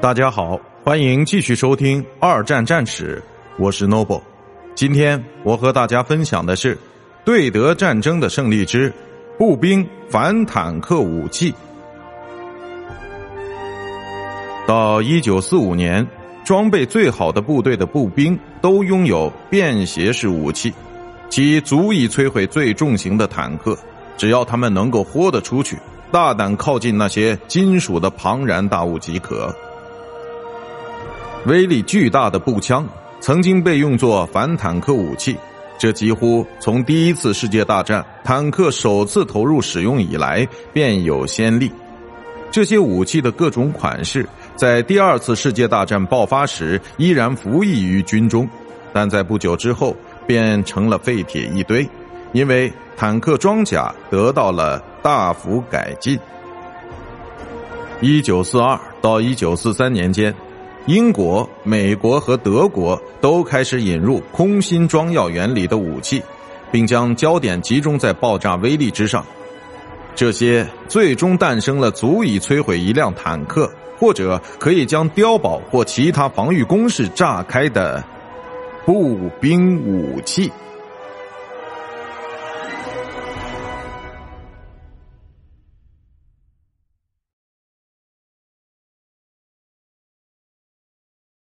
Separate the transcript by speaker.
Speaker 1: 大家好，欢迎继续收听《二战战史》，我是 Noble。今天我和大家分享的是对德战争的胜利之步兵反坦克武器。到一九四五年，装备最好的部队的步兵都拥有便携式武器，其足以摧毁最重型的坦克，只要他们能够豁得出去，大胆靠近那些金属的庞然大物即可。威力巨大的步枪曾经被用作反坦克武器，这几乎从第一次世界大战坦克首次投入使用以来便有先例。这些武器的各种款式在第二次世界大战爆发时依然服役于军中，但在不久之后便成了废铁一堆，因为坦克装甲得到了大幅改进。一九四二到一九四三年间。英国、美国和德国都开始引入空心装药原理的武器，并将焦点集中在爆炸威力之上。这些最终诞生了足以摧毁一辆坦克，或者可以将碉堡或其他防御工事炸开的步兵武器。